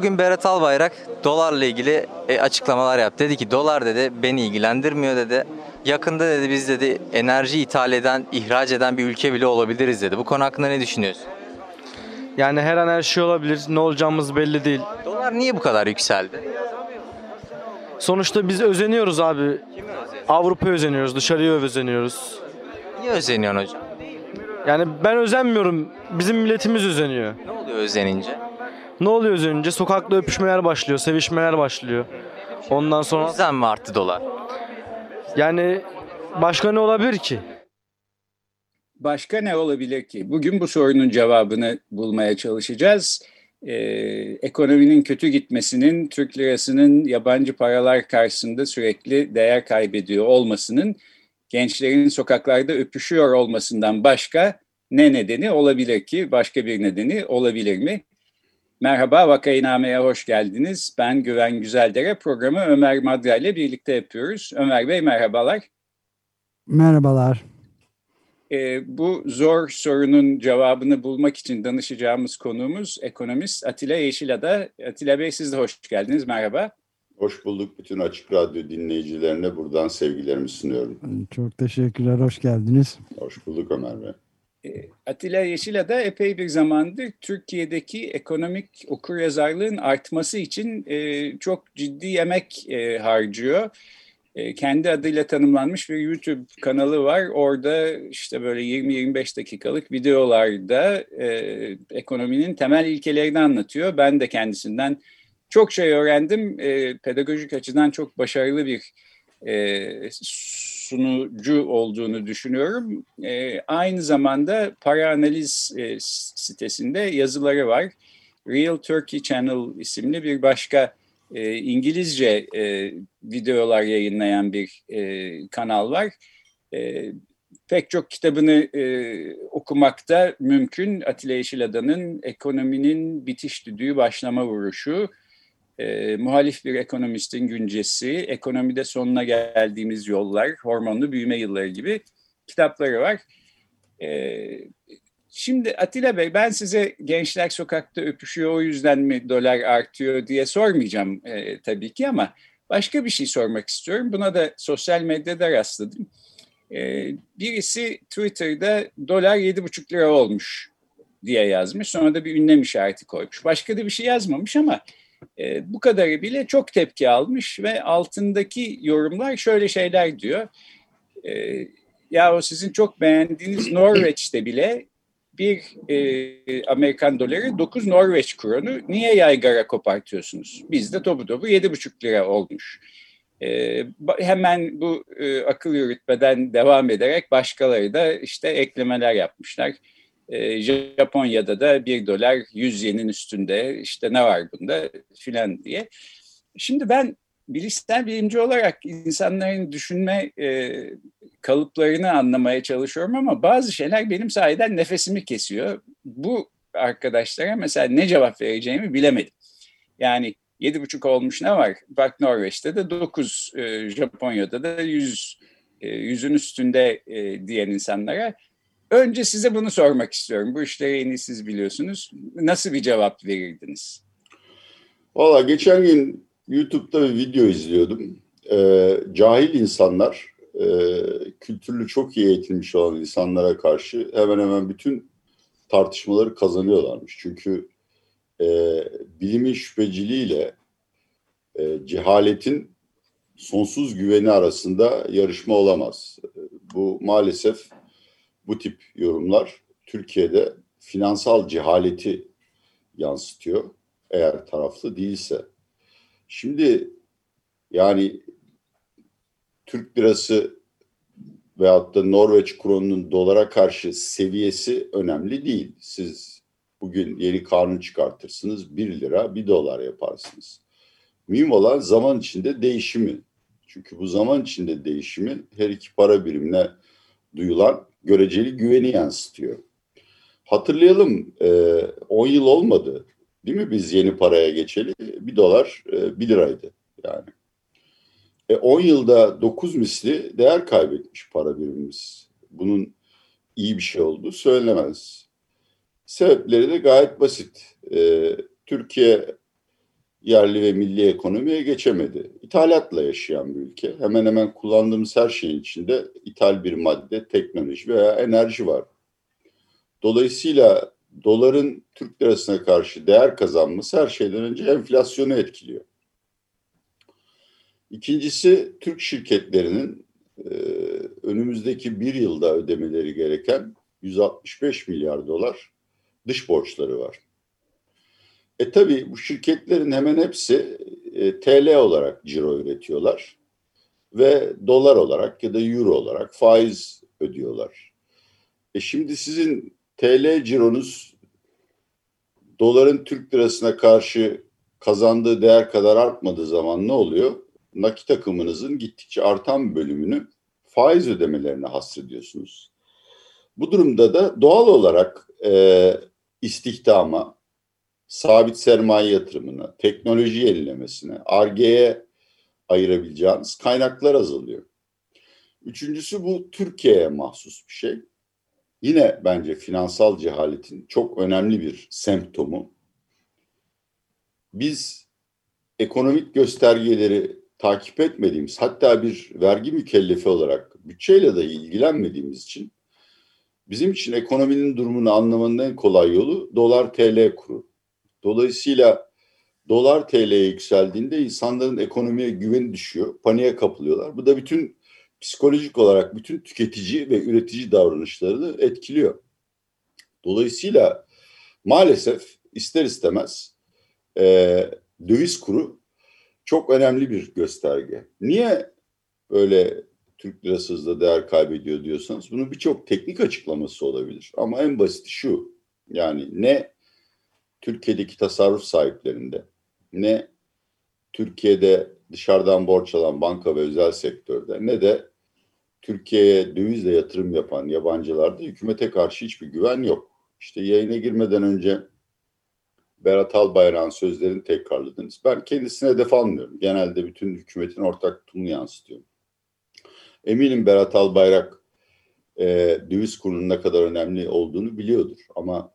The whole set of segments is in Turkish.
Bugün Berat Albayrak dolarla ilgili e, açıklamalar yaptı. Dedi ki dolar dedi beni ilgilendirmiyor dedi. Yakında dedi biz dedi enerji ithal eden, ihraç eden bir ülke bile olabiliriz dedi. Bu konu hakkında ne düşünüyorsun? Yani her an her şey olabilir. Ne olacağımız belli değil. Dolar niye bu kadar yükseldi? Sonuçta biz özeniyoruz abi. Avrupa özeniyoruz, dışarıya özeniyoruz. Niye özeniyorsun hocam? Yani ben özenmiyorum. Bizim milletimiz özeniyor. Ne oluyor özenince? Ne oluyor özenince? Sokakta öpüşmeler başlıyor, sevişmeler başlıyor. Ondan O sonra yüzden mi arttı dolar? yani başka ne olabilir ki? Başka ne olabilir ki? Bugün bu sorunun cevabını bulmaya çalışacağız. Ee, ekonominin kötü gitmesinin, Türk lirasının yabancı paralar karşısında sürekli değer kaybediyor olmasının, gençlerin sokaklarda öpüşüyor olmasından başka ne nedeni olabilir ki? Başka bir nedeni olabilir mi? Merhaba, Vakainame'ye hoş geldiniz. Ben Güven Güzeldere. Programı Ömer Madra ile birlikte yapıyoruz. Ömer Bey merhabalar. Merhabalar. E, bu zor sorunun cevabını bulmak için danışacağımız konuğumuz ekonomist Atilla Yeşilada. Atilla Bey siz de hoş geldiniz. Merhaba. Hoş bulduk. Bütün Açık Radyo dinleyicilerine buradan sevgilerimi sunuyorum. Çok teşekkürler. Hoş geldiniz. Hoş bulduk Ömer Bey. E, Atilla Yeşilada epey bir zamandır Türkiye'deki ekonomik okuryazarlığın artması için e, çok ciddi emek e, harcıyor. E, kendi adıyla tanımlanmış bir YouTube kanalı var. Orada işte böyle 20-25 dakikalık videolarda ekonominin temel ilkelerini anlatıyor. Ben de kendisinden çok şey öğrendim. Pedagojik açıdan çok başarılı bir sunucu olduğunu düşünüyorum. E, aynı zamanda para analiz e, sitesinde yazıları var. Real Turkey Channel isimli bir başka e, İngilizce e, videolar yayınlayan bir e, kanal var. E, pek çok kitabını e, okumakta mümkün. Atilla Yeşilada'nın Ekonominin Bitiş Düdüğü Başlama Vuruşu, e, muhalif bir ekonomistin güncesi, ekonomide sonuna geldiğimiz yollar, hormonlu büyüme yılları gibi kitapları var. E, şimdi Atilla Bey ben size gençler sokakta öpüşüyor o yüzden mi dolar artıyor diye sormayacağım e, tabii ki ama başka bir şey sormak istiyorum. Buna da sosyal medyada rastladım. E, birisi Twitter'da dolar 7,5 lira olmuş diye yazmış. Sonra da bir ünlem işareti koymuş. Başka da bir şey yazmamış ama e, bu kadarı bile çok tepki almış ve altındaki yorumlar şöyle şeyler diyor. E, ya o sizin çok beğendiğiniz Norveç'te bile bir e, Amerikan doları 9 Norveç kronu niye yaygara kopartıyorsunuz? Bizde topu topu 7,5 lira olmuş. E, hemen bu e, akıl yürütmeden devam ederek başkaları da işte eklemeler yapmışlar. E, Japonya'da da 1 dolar 100 yenin üstünde işte ne var bunda filan diye. Şimdi ben bilişsel bilimci olarak insanların düşünme e, kalıplarını anlamaya çalışıyorum ama bazı şeyler benim sayeden nefesimi kesiyor. Bu arkadaşlara mesela ne cevap vereceğimi bilemedim. Yani yedi buçuk olmuş ne var? Bak Norveç'te de dokuz, e, Japonya'da da yüz, e, yüzün üstünde diyen insanlara. Önce size bunu sormak istiyorum. Bu işleri en iyi siz biliyorsunuz. Nasıl bir cevap verirdiniz? Valla geçen gün YouTube'da bir video izliyordum. Ee, cahil insanlar, e, kültürlü çok iyi eğitilmiş olan insanlara karşı hemen hemen bütün tartışmaları kazanıyorlarmış. Çünkü e, bilimin şüpheciliğiyle e, cehaletin sonsuz güveni arasında yarışma olamaz. Bu maalesef bu tip yorumlar Türkiye'de finansal cehaleti yansıtıyor eğer taraflı değilse. Şimdi yani Türk lirası veyahut da Norveç kronunun dolara karşı seviyesi önemli değil. Siz bugün yeni kanun çıkartırsınız 1 lira 1 dolar yaparsınız. Mühim olan zaman içinde değişimi. Çünkü bu zaman içinde değişimi her iki para birimine duyulan göreceli güveni yansıtıyor. Hatırlayalım 10 e, yıl olmadı değil mi biz yeni paraya geçeli? 1 dolar 1 e, liraydı yani. E 10 yılda 9 misli değer kaybetmiş para birimimiz. Bunun iyi bir şey olduğu söylenemez. Sebepleri de gayet basit. E, Türkiye yerli ve milli ekonomiye geçemedi. İthalatla yaşayan bir ülke. Hemen hemen kullandığımız her şeyin içinde ithal bir madde, teknoloji veya enerji var. Dolayısıyla doların Türk lirasına karşı değer kazanması her şeyden önce enflasyonu etkiliyor. İkincisi Türk şirketlerinin e, önümüzdeki bir yılda ödemeleri gereken 165 milyar dolar dış borçları var. E tabi bu şirketlerin hemen hepsi e, TL olarak ciro üretiyorlar ve dolar olarak ya da euro olarak faiz ödüyorlar. E şimdi sizin TL cironuz doların Türk lirasına karşı kazandığı değer kadar artmadığı zaman ne oluyor? nakit akımınızın gittikçe artan bölümünü faiz ödemelerine hasrediyorsunuz. Bu durumda da doğal olarak e, istihdama, sabit sermaye yatırımına, teknoloji yenilemesine, ARGE'ye ayırabileceğiniz kaynaklar azalıyor. Üçüncüsü bu Türkiye'ye mahsus bir şey. Yine bence finansal cehaletin çok önemli bir semptomu. Biz ekonomik göstergeleri takip etmediğimiz hatta bir vergi mükellefi olarak bütçeyle dahi ilgilenmediğimiz için bizim için ekonominin durumunu anlamanın en kolay yolu dolar TL kuru. Dolayısıyla dolar TL'ye yükseldiğinde insanların ekonomiye güveni düşüyor, paniğe kapılıyorlar. Bu da bütün psikolojik olarak bütün tüketici ve üretici davranışlarını etkiliyor. Dolayısıyla maalesef ister istemez e, döviz kuru çok önemli bir gösterge. Niye öyle Türk lirası hızla değer kaybediyor diyorsanız bunun birçok teknik açıklaması olabilir. Ama en basit şu yani ne Türkiye'deki tasarruf sahiplerinde ne Türkiye'de dışarıdan borç alan banka ve özel sektörde ne de Türkiye'ye dövizle yatırım yapan yabancılarda hükümete karşı hiçbir güven yok. İşte yayına girmeden önce Berat Albayrak'ın sözlerini tekrarladınız. Ben kendisine hedef almıyorum. Genelde bütün hükümetin ortak tutumunu yansıtıyorum. Eminim Berat Albayrak e, döviz kurunun ne kadar önemli olduğunu biliyordur. Ama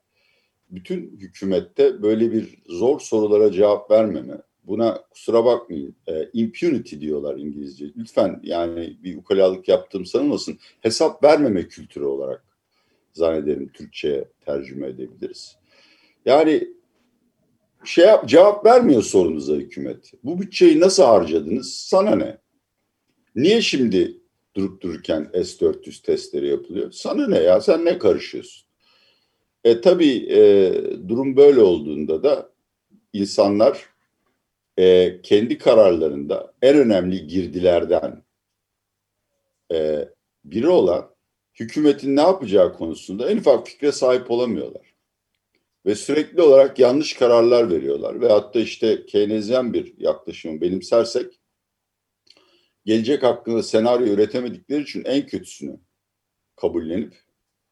bütün hükümette böyle bir zor sorulara cevap vermeme, buna kusura bakmayın, e, impunity diyorlar İngilizce. Lütfen yani bir ukalalık yaptığım sanılmasın. Hesap vermeme kültürü olarak zannederim Türkçe'ye tercüme edebiliriz. Yani şey yap, cevap vermiyor sorunuza hükümet. Bu bütçeyi nasıl harcadınız? Sana ne? Niye şimdi durup dururken S-400 testleri yapılıyor? Sana ne ya? Sen ne karışıyorsun? E tabii e, durum böyle olduğunda da insanlar e, kendi kararlarında en önemli girdilerden e, biri olan hükümetin ne yapacağı konusunda en ufak fikre sahip olamıyorlar ve sürekli olarak yanlış kararlar veriyorlar. Ve hatta işte Keynesyen bir yaklaşımı benimsersek gelecek hakkında senaryo üretemedikleri için en kötüsünü kabullenip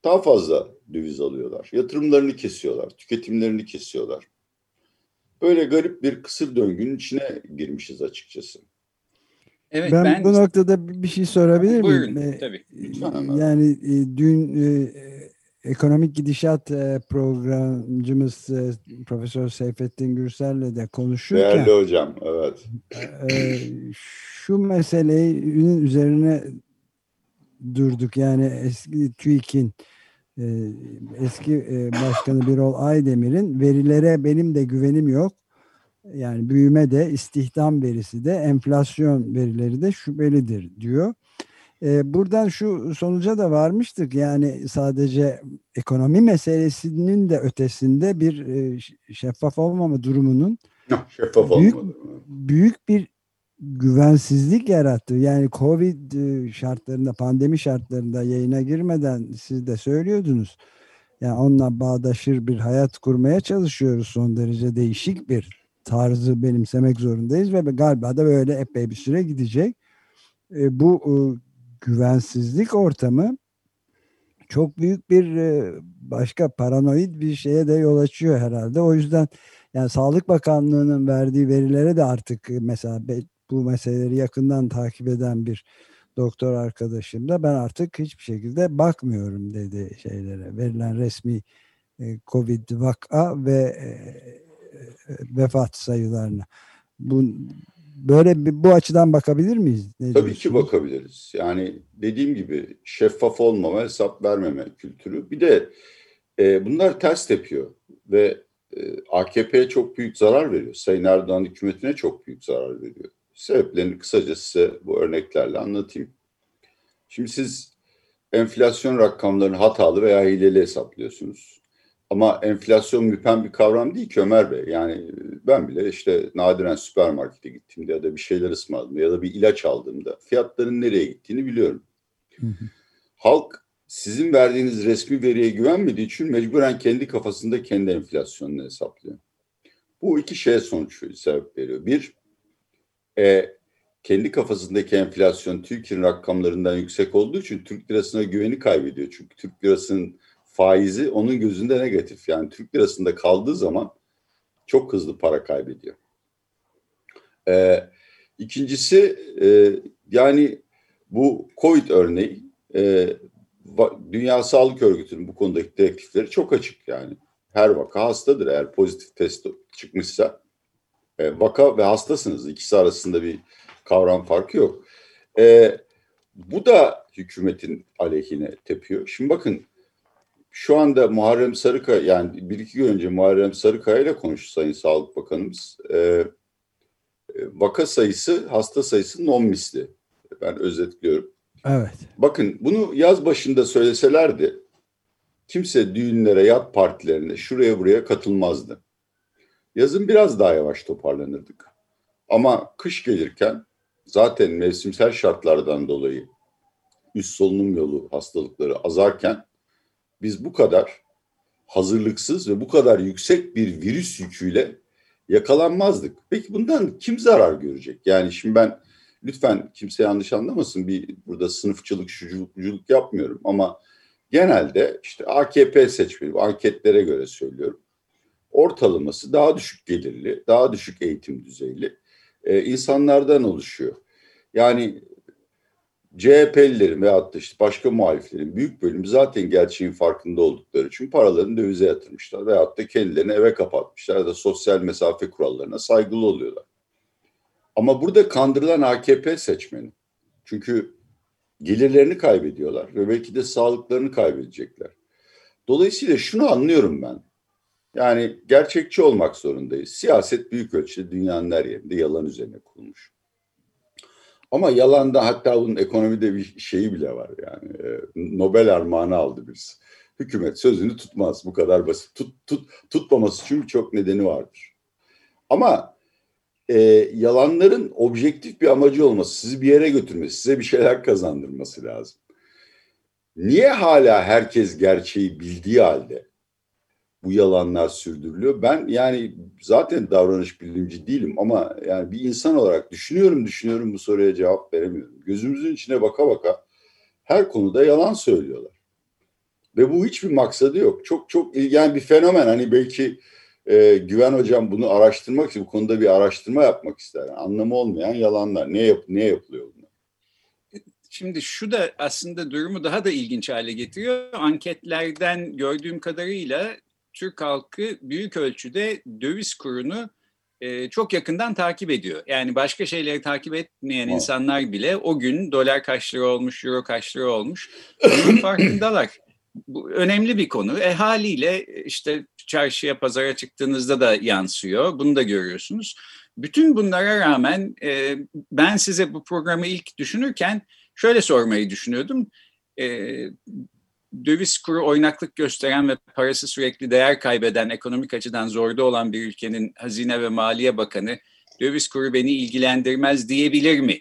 daha fazla döviz alıyorlar. Yatırımlarını kesiyorlar, tüketimlerini kesiyorlar. Böyle garip bir kısır döngünün içine girmişiz açıkçası. Evet, ben, ben bu noktada bir şey sorabilir miyim? Buyurun, ee, tabii. Yani e, dün e, ekonomik gidişat e, programcımız e, Profesör Seyfettin Gürsel'le de konuşurken Değerli hocam, evet. E, şu meselenin üzerine durduk. Yani eski TÜİK'in eski başkanı Birol Aydemir'in verilere benim de güvenim yok. Yani büyüme de istihdam verisi de enflasyon verileri de şüphelidir diyor. E, buradan şu sonuca da varmıştık. Yani sadece ekonomi meselesinin de ötesinde bir e, şeffaf olmama durumunun şeffaf büyük, büyük bir güvensizlik yarattı. Yani Covid e, şartlarında, pandemi şartlarında yayına girmeden siz de söylüyordunuz. Yani onunla bağdaşır bir hayat kurmaya çalışıyoruz. Son derece değişik bir tarzı benimsemek zorundayız ve galiba da böyle epey bir süre gidecek. E, bu e, güvensizlik ortamı çok büyük bir e, başka paranoid bir şeye de yol açıyor herhalde. O yüzden yani Sağlık Bakanlığı'nın verdiği verilere de artık e, mesela bu meseleleri yakından takip eden bir doktor arkadaşım da ben artık hiçbir şekilde bakmıyorum dedi şeylere. Verilen resmi e, Covid vaka ve vefat sayılarına. Bu böyle bir, bu açıdan bakabilir miyiz? Ne Tabii ki bakabiliriz. Yani dediğim gibi şeffaf olmama, hesap vermeme kültürü. Bir de e, bunlar ters tepiyor ve e, AKP'ye çok büyük zarar veriyor. Sayın Erdoğan hükümetine çok büyük zarar veriyor. Sebeplerini kısaca size bu örneklerle anlatayım. Şimdi siz enflasyon rakamlarını hatalı veya hileli hesaplıyorsunuz. Ama enflasyon müpem bir kavram değil ki Ömer Bey. Yani ben bile işte nadiren süpermarkete gittiğimde ya da bir şeyler ısmarladığımda ya da bir ilaç aldığımda fiyatların nereye gittiğini biliyorum. Halk sizin verdiğiniz resmi veriye güvenmediği için mecburen kendi kafasında kendi enflasyonunu hesaplıyor. Bu iki şeye sonuç sebep veriyor. Bir, e, kendi kafasındaki enflasyon Türkiye'nin rakamlarından yüksek olduğu için Türk lirasına güveni kaybediyor. Çünkü Türk lirasının faizi onun gözünde negatif. Yani Türk lirasında kaldığı zaman çok hızlı para kaybediyor. Ee, ikincisi e, yani bu COVID örneği e, Dünya Sağlık Örgütü'nün bu konudaki direktifleri çok açık yani. Her vaka hastadır eğer pozitif test çıkmışsa. E, vaka ve hastasınız. İkisi arasında bir kavram farkı yok. E, bu da hükümetin aleyhine tepiyor. Şimdi bakın şu anda Muharrem Sarıkaya yani bir iki gün önce Muharrem Sarıkaya ile konuştu Sayın Sağlık Bakanımız. Ee, vaka sayısı, hasta sayısı non misli. Ben özetliyorum. Evet. Bakın bunu yaz başında söyleselerdi kimse düğünlere, yat partilerine, şuraya buraya katılmazdı. Yazın biraz daha yavaş toparlanırdık. Ama kış gelirken zaten mevsimsel şartlardan dolayı üst solunum yolu hastalıkları azarken biz bu kadar hazırlıksız ve bu kadar yüksek bir virüs yüküyle yakalanmazdık. Peki bundan kim zarar görecek? Yani şimdi ben lütfen kimse yanlış anlamasın bir burada sınıfçılık, şuculuk yapmıyorum ama genelde işte AKP seçmeni, anketlere göre söylüyorum. Ortalaması daha düşük gelirli, daha düşük eğitim düzeyli e, insanlardan oluşuyor. Yani CHP'lilerin veyahut da işte başka muhaliflerin büyük bölümü zaten gerçeğin farkında oldukları için paralarını dövize yatırmışlar veyahut da kendilerini eve kapatmışlar ya da sosyal mesafe kurallarına saygılı oluyorlar. Ama burada kandırılan AKP seçmeni. Çünkü gelirlerini kaybediyorlar ve belki de sağlıklarını kaybedecekler. Dolayısıyla şunu anlıyorum ben. Yani gerçekçi olmak zorundayız. Siyaset büyük ölçüde dünyanın her yerinde yalan üzerine kurulmuş. Ama yalanda hatta bunun ekonomide bir şeyi bile var yani. E, Nobel armağanı aldı biz. Hükümet sözünü tutmaz bu kadar basit. Tut, tut, tutmaması için çok nedeni vardır. Ama e, yalanların objektif bir amacı olması, sizi bir yere götürmesi, size bir şeyler kazandırması lazım. Niye hala herkes gerçeği bildiği halde bu yalanlar sürdürülüyor. Ben yani zaten davranış bilimci değilim ama yani bir insan olarak düşünüyorum düşünüyorum bu soruya cevap veremiyorum. Gözümüzün içine baka baka her konuda yalan söylüyorlar. Ve bu hiçbir maksadı yok. Çok çok ilginç bir fenomen. Hani belki e, Güven Hocam bunu araştırmak için bu konuda bir araştırma yapmak ister. Yani anlamı olmayan yalanlar. Ne, yap ne yapılıyor bunlar? Şimdi şu da aslında durumu daha da ilginç hale getiriyor. Anketlerden gördüğüm kadarıyla Türk halkı büyük ölçüde döviz kurunu e, çok yakından takip ediyor. Yani başka şeyleri takip etmeyen evet. insanlar bile o gün dolar kaç lira olmuş, euro kaç lira olmuş bunun farkındalar. Bu önemli bir konu. E haliyle işte çarşıya, pazara çıktığınızda da yansıyor. Bunu da görüyorsunuz. Bütün bunlara rağmen e, ben size bu programı ilk düşünürken şöyle sormayı düşünüyordum. E, döviz kuru oynaklık gösteren ve parası sürekli değer kaybeden, ekonomik açıdan zorda olan bir ülkenin Hazine ve Maliye Bakanı döviz kuru beni ilgilendirmez diyebilir mi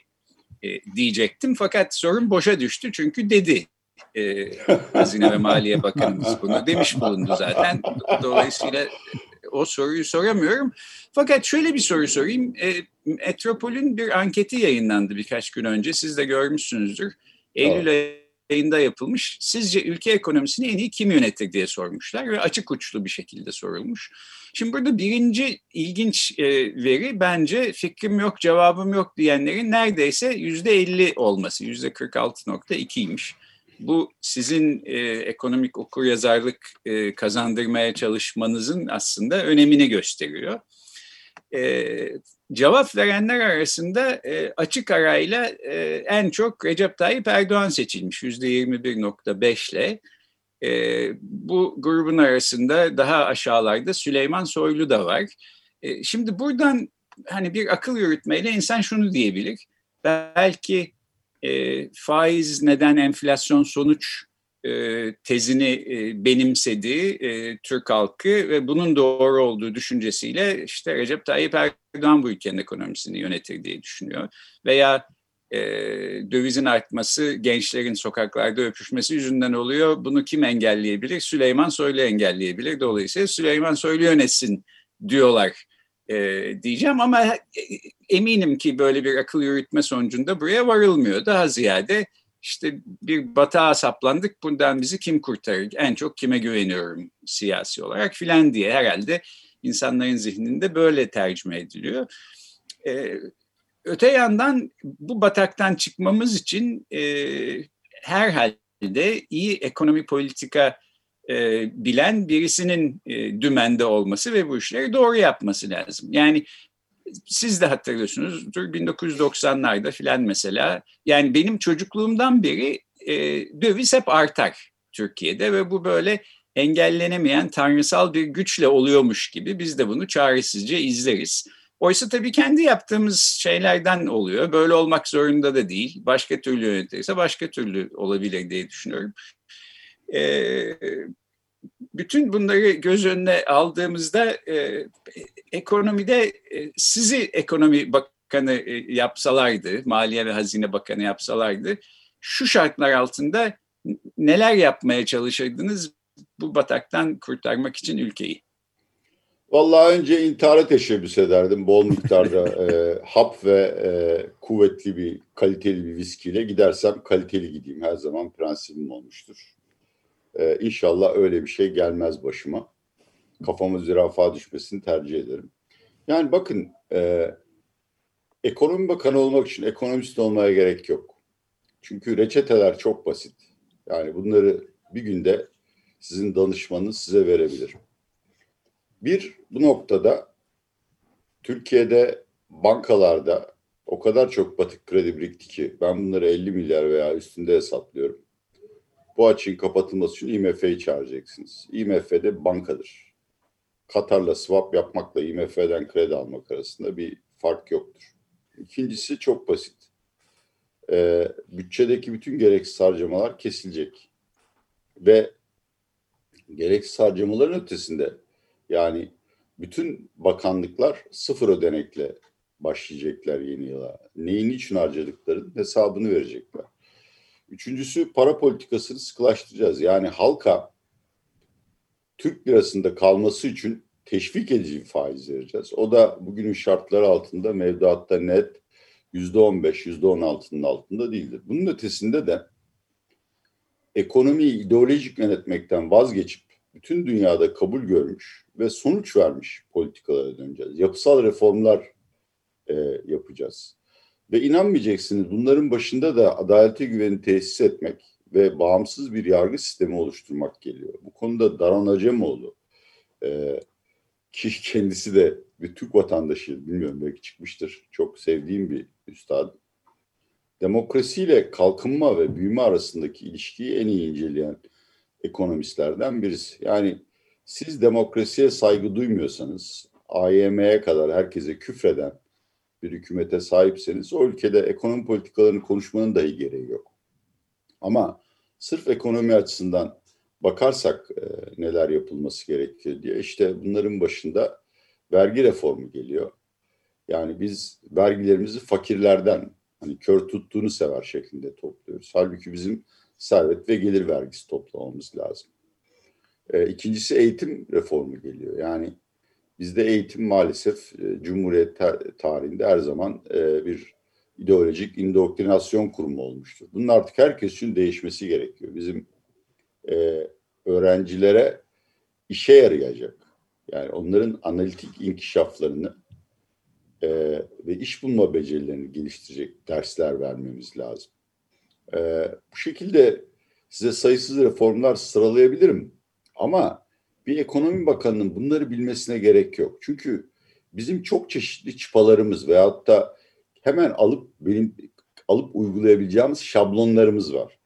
e, diyecektim. Fakat sorun boşa düştü çünkü dedi e, Hazine ve Maliye Bakanımız bunu demiş bulundu zaten. Dolayısıyla o soruyu soramıyorum. Fakat şöyle bir soru sorayım. E, Metropol'ün bir anketi yayınlandı birkaç gün önce. Siz de görmüşsünüzdür. Eylül evet. Ayında yapılmış. Sizce ülke ekonomisini en iyi kim yönetir diye sormuşlar ve açık uçlu bir şekilde sorulmuş. Şimdi burada birinci ilginç e, veri bence fikrim yok, cevabım yok diyenlerin neredeyse yüzde elli olması, yüzde 46.2'ymiş. Bu sizin e, ekonomik okuryazarlık e, kazandırmaya çalışmanızın aslında önemini gösteriyor. E, cevap verenler arasında e, açık arayla e, en çok Recep Tayyip Erdoğan seçilmiş yüzde 21.5 ile. E, bu grubun arasında daha aşağılarda Süleyman Soylu da var. E, şimdi buradan hani bir akıl yürütmeyle insan şunu diyebilir. Belki e, faiz neden enflasyon sonuç tezini e, benimsediği e, Türk halkı ve bunun doğru olduğu düşüncesiyle işte Recep Tayyip Erdoğan bu ülkenin ekonomisini yönetir diye düşünüyor. Veya e, dövizin artması gençlerin sokaklarda öpüşmesi yüzünden oluyor. Bunu kim engelleyebilir? Süleyman Soylu engelleyebilir. Dolayısıyla Süleyman Soylu yönetsin diyorlar e, diyeceğim ama e, eminim ki böyle bir akıl yürütme sonucunda buraya varılmıyor. Daha ziyade işte bir batağa saplandık bundan bizi kim kurtarır? En çok kime güveniyorum siyasi olarak filan diye herhalde insanların zihninde böyle tercüme ediliyor. Ee, öte yandan bu bataktan çıkmamız için e, herhalde iyi ekonomi politika e, bilen birisinin e, dümende olması ve bu işleri doğru yapması lazım. Yani siz de hatırlıyorsunuzdur 1990'larda filan mesela yani benim çocukluğumdan beri e, döviz hep artar Türkiye'de ve bu böyle engellenemeyen tanrısal bir güçle oluyormuş gibi biz de bunu çaresizce izleriz. Oysa tabii kendi yaptığımız şeylerden oluyor. Böyle olmak zorunda da değil. Başka türlü yönetirse başka türlü olabilir diye düşünüyorum. Ee, bütün bunları göz önüne aldığımızda e, ekonomide e, sizi ekonomi bakanı e, yapsalardı, Maliye ve Hazine Bakanı yapsalardı, şu şartlar altında neler yapmaya çalışırdınız bu bataktan kurtarmak için ülkeyi? Vallahi önce intihara teşebbüs ederdim. Bol miktarda e, hap ve e, kuvvetli bir, kaliteli bir viskiyle gidersem kaliteli gideyim. Her zaman prensibim olmuştur. Ee, inşallah öyle bir şey gelmez başıma. Kafamı zürafa düşmesini tercih ederim. Yani bakın e, ekonomi bakanı olmak için ekonomist olmaya gerek yok. Çünkü reçeteler çok basit. Yani bunları bir günde sizin danışmanınız size verebilir. Bir, bu noktada Türkiye'de bankalarda o kadar çok batık kredi birikti ki ben bunları 50 milyar veya üstünde hesaplıyorum. Bu açığın kapatılması için IMF'yi çağıracaksınız. IMF de bankadır. Katar'la swap yapmakla IMF'den kredi almak arasında bir fark yoktur. İkincisi çok basit. Ee, bütçedeki bütün gereksiz harcamalar kesilecek. Ve gereksiz harcamaların ötesinde yani bütün bakanlıklar sıfır ödenekle başlayacaklar yeni yıla. Neyin için harcadıkların hesabını verecekler. Üçüncüsü para politikasını sıkılaştıracağız. Yani halka Türk lirasında kalması için teşvik edici bir faiz vereceğiz. O da bugünün şartları altında mevduatta net yüzde on beş, yüzde on altının altında değildir. Bunun ötesinde de ekonomiyi ideolojik yönetmekten vazgeçip bütün dünyada kabul görmüş ve sonuç vermiş politikalara döneceğiz. Yapısal reformlar e, yapacağız. Ve inanmayacaksınız bunların başında da adalete güveni tesis etmek ve bağımsız bir yargı sistemi oluşturmak geliyor. Bu konuda Daron Acemoğlu e, ki kendisi de bir Türk vatandaşı bilmiyorum belki çıkmıştır. Çok sevdiğim bir üstad. Demokrasiyle kalkınma ve büyüme arasındaki ilişkiyi en iyi inceleyen ekonomistlerden birisi. Yani siz demokrasiye saygı duymuyorsanız AYM'ye kadar herkese küfreden bir hükümete sahipseniz o ülkede ekonomi politikalarını konuşmanın dahi gereği yok. Ama sırf ekonomi açısından bakarsak e, neler yapılması gerekiyor diye işte bunların başında vergi reformu geliyor. Yani biz vergilerimizi fakirlerden hani kör tuttuğunu sever şeklinde topluyoruz. Halbuki bizim servet ve gelir vergisi toplamamız lazım. E, ikincisi eğitim reformu geliyor. Yani bizde eğitim maalesef e, Cumhuriyet tarihinde her zaman e, bir ideolojik indoktrinasyon kurumu olmuştur. Bunun artık herkes için değişmesi gerekiyor. Bizim e, öğrencilere işe yarayacak. Yani onların analitik inkişaflarını ve iş bulma becerilerini geliştirecek dersler vermemiz lazım. Bu şekilde size sayısız reformlar sıralayabilirim. Ama bir ekonomi bakanının bunları bilmesine gerek yok. Çünkü bizim çok çeşitli çıpalarımız veyahut da hemen alıp benim alıp uygulayabileceğimiz şablonlarımız var.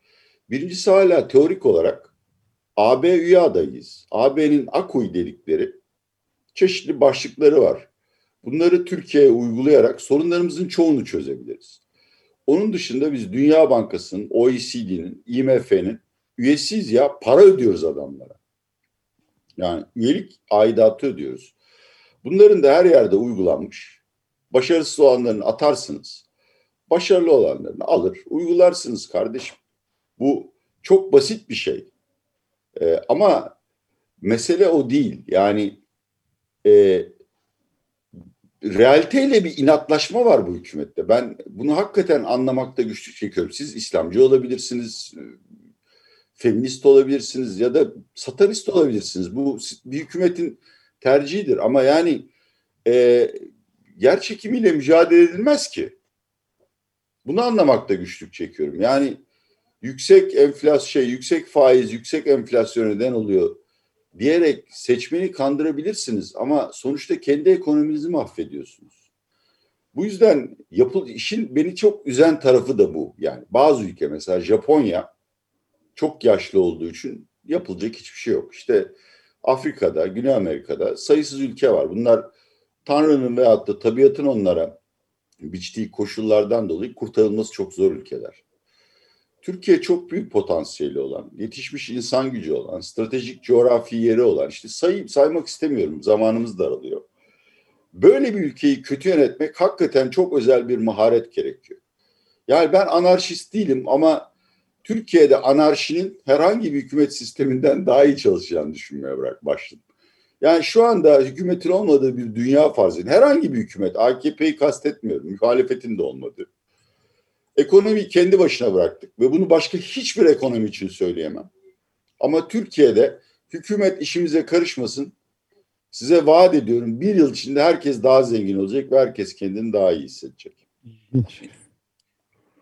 Birincisi hala teorik olarak AB üye adayıyız. AB'nin AKUY dedikleri çeşitli başlıkları var. Bunları Türkiye'ye uygulayarak sorunlarımızın çoğunu çözebiliriz. Onun dışında biz Dünya Bankası'nın, OECD'nin, IMF'nin üyesiyiz ya para ödüyoruz adamlara. Yani üyelik aidatı ödüyoruz. Bunların da her yerde uygulanmış. Başarısız olanlarını atarsınız. Başarılı olanlarını alır, uygularsınız kardeşim. Bu çok basit bir şey. Ee, ama mesele o değil. Yani e, realiteyle bir inatlaşma var bu hükümette. Ben bunu hakikaten anlamakta güçlük çekiyorum. Siz İslamcı olabilirsiniz, feminist olabilirsiniz ya da satanist olabilirsiniz. Bu bir hükümetin tercihidir ama yani e, yer çekimiyle mücadele edilmez ki. Bunu anlamakta güçlük çekiyorum. Yani yüksek enflasyon, şey, yüksek faiz, yüksek enflasyon neden oluyor diyerek seçmeni kandırabilirsiniz ama sonuçta kendi ekonominizi mahvediyorsunuz. Bu yüzden yapıl işin beni çok üzen tarafı da bu. Yani bazı ülke mesela Japonya çok yaşlı olduğu için yapılacak hiçbir şey yok. İşte Afrika'da, Güney Amerika'da sayısız ülke var. Bunlar Tanrı'nın veyahut da tabiatın onlara biçtiği koşullardan dolayı kurtarılması çok zor ülkeler. Türkiye çok büyük potansiyeli olan, yetişmiş insan gücü olan, stratejik coğrafi yeri olan, işte sayıp saymak istemiyorum, zamanımız daralıyor. Böyle bir ülkeyi kötü yönetmek hakikaten çok özel bir maharet gerekiyor. Yani ben anarşist değilim ama Türkiye'de anarşinin herhangi bir hükümet sisteminden daha iyi çalışacağını düşünmeye bırak başladım. Yani şu anda hükümetin olmadığı bir dünya farz edin. Herhangi bir hükümet, AKP'yi kastetmiyorum, muhalefetin de olmadığı. Ekonomiyi kendi başına bıraktık ve bunu başka hiçbir ekonomi için söyleyemem. Ama Türkiye'de hükümet işimize karışmasın. Size vaat ediyorum bir yıl içinde herkes daha zengin olacak ve herkes kendini daha iyi hissedecek.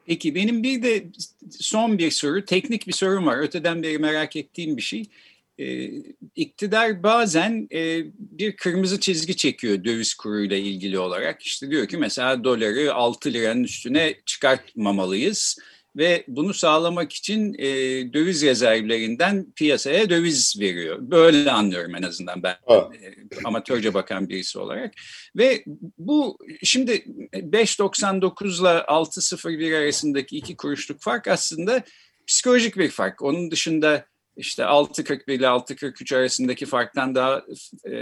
Peki benim bir de son bir soru, teknik bir sorum var. Öteden beri merak ettiğim bir şey. E, iktidar bazen e, bir kırmızı çizgi çekiyor döviz kuruyla ilgili olarak. İşte diyor ki mesela doları 6 liranın üstüne çıkartmamalıyız ve bunu sağlamak için e, döviz rezervlerinden piyasaya döviz veriyor. Böyle anlıyorum en azından ben e, amatörce bakan birisi olarak. Ve bu şimdi 5.99 ile 6.01 arasındaki iki kuruşluk fark aslında psikolojik bir fark. Onun dışında işte 6.41 ile 6.43 arasındaki farktan daha e,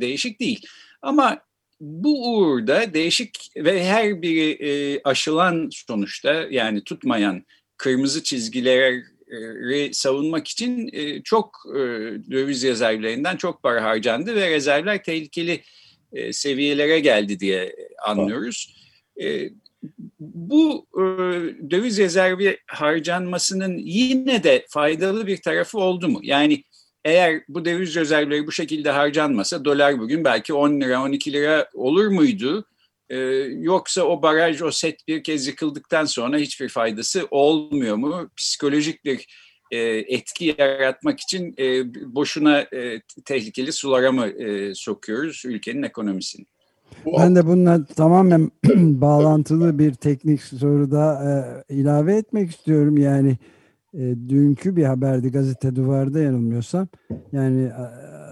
değişik değil. Ama bu uğurda değişik ve her biri e, aşılan sonuçta yani tutmayan kırmızı çizgileri savunmak için e, çok e, döviz rezervlerinden çok para harcandı ve rezervler tehlikeli e, seviyelere geldi diye anlıyoruz. E, bu e, döviz rezervi harcanmasının yine de faydalı bir tarafı oldu mu? Yani eğer bu döviz rezervleri bu şekilde harcanmasa dolar bugün belki 10 lira 12 lira olur muydu? Ee, yoksa o baraj o set bir kez yıkıldıktan sonra hiçbir faydası olmuyor mu? Psikolojik bir e, etki yaratmak için e, boşuna e, tehlikeli sulara mı e, sokuyoruz ülkenin ekonomisini? Ben de bununla tamamen bağlantılı bir teknik soru da e, ilave etmek istiyorum. Yani e, dünkü bir haberdi gazete duvarda yanılmıyorsam. Yani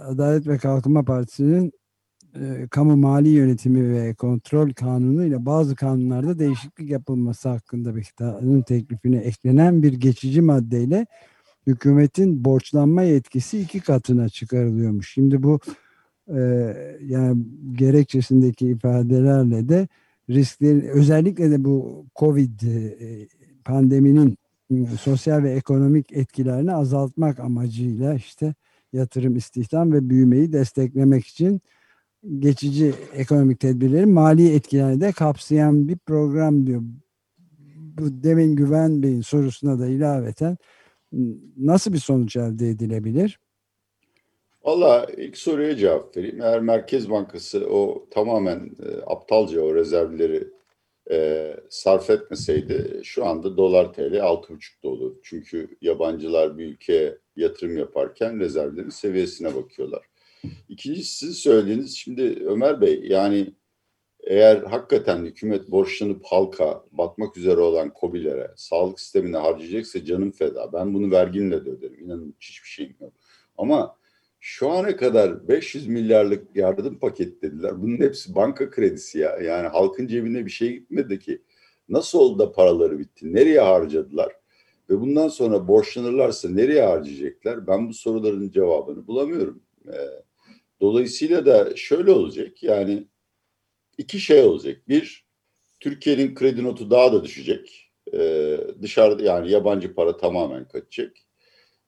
Adalet ve Kalkınma Partisi'nin e, kamu mali yönetimi ve kontrol kanunu ile bazı kanunlarda değişiklik yapılması hakkında bir kanun teklifine eklenen bir geçici maddeyle hükümetin borçlanma yetkisi iki katına çıkarılıyormuş. Şimdi bu e, yani gerekçesindeki ifadelerle de risklerin özellikle de bu Covid e, pandeminin sosyal ve ekonomik etkilerini azaltmak amacıyla işte yatırım, istihdam ve büyümeyi desteklemek için geçici ekonomik tedbirleri mali etkilerini de kapsayan bir program diyor. Bu demin Güven Bey'in sorusuna da ilaveten nasıl bir sonuç elde edilebilir? Valla ilk soruya cevap vereyim. Eğer Merkez Bankası o tamamen e, aptalca o rezervleri e, sarf etmeseydi şu anda dolar TL 6,5'da olur. Çünkü yabancılar bir ülkeye yatırım yaparken rezervlerin seviyesine bakıyorlar. İkincisi sizin söylediğiniz şimdi Ömer Bey yani eğer hakikaten hükümet borçlanıp halka batmak üzere olan COBİ'lere sağlık sistemine harcayacaksa canım feda. Ben bunu vergimle de öderim. İnanın hiçbir şeyim yok. Ama şu ana kadar 500 milyarlık yardım paket dediler. Bunun hepsi banka kredisi ya. Yani halkın cebine bir şey gitmedi ki. Nasıl oldu da paraları bitti? Nereye harcadılar? Ve bundan sonra borçlanırlarsa nereye harcayacaklar? Ben bu soruların cevabını bulamıyorum. Ee, dolayısıyla da şöyle olacak. Yani iki şey olacak. Bir, Türkiye'nin kredi notu daha da düşecek. Ee, dışarıda yani yabancı para tamamen kaçacak.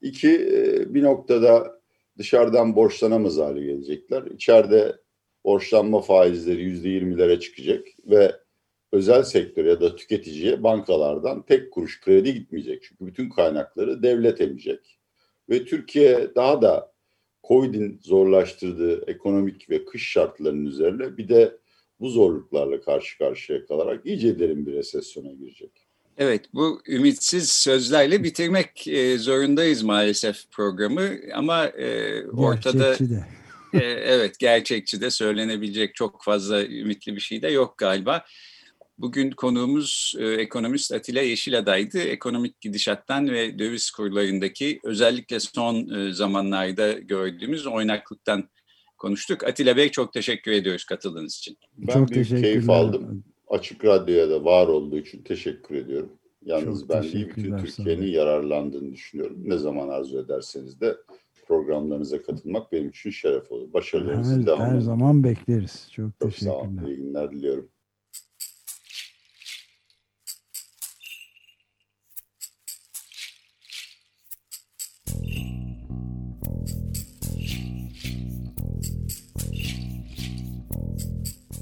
İki, e, bir noktada dışarıdan borçlanamaz hale gelecekler. İçeride borçlanma faizleri yüzde yirmilere çıkacak ve özel sektör ya da tüketiciye bankalardan tek kuruş kredi gitmeyecek. Çünkü bütün kaynakları devlet emecek. Ve Türkiye daha da Covid'in zorlaştırdığı ekonomik ve kış şartlarının üzerine bir de bu zorluklarla karşı karşıya kalarak iyice derin bir resesyona girecek. Evet, bu ümitsiz sözlerle bitirmek e, zorundayız maalesef programı ama e, ortada... Gerçekçi de. e, evet, gerçekçi de söylenebilecek çok fazla ümitli bir şey de yok galiba. Bugün konuğumuz e, ekonomist Atilla Yeşiladay'dı. Ekonomik gidişattan ve döviz kurlarındaki özellikle son e, zamanlarda gördüğümüz oynaklıktan konuştuk. Atilla Bey çok teşekkür ediyoruz katıldığınız için. Ben çok büyük keyif aldım. Açık Radyo'ya da var olduğu için teşekkür ediyorum. Yalnız çok ben değil bütün Türkiye'nin yararlandığını düşünüyorum. Ne zaman arzu ederseniz de programlarınıza katılmak benim için şeref olur. Başarılarınızı her, devam Her zaman bekleriz. Çok, çok teşekkürler. Sağ olun. İyi günler diliyorum.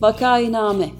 Vakainame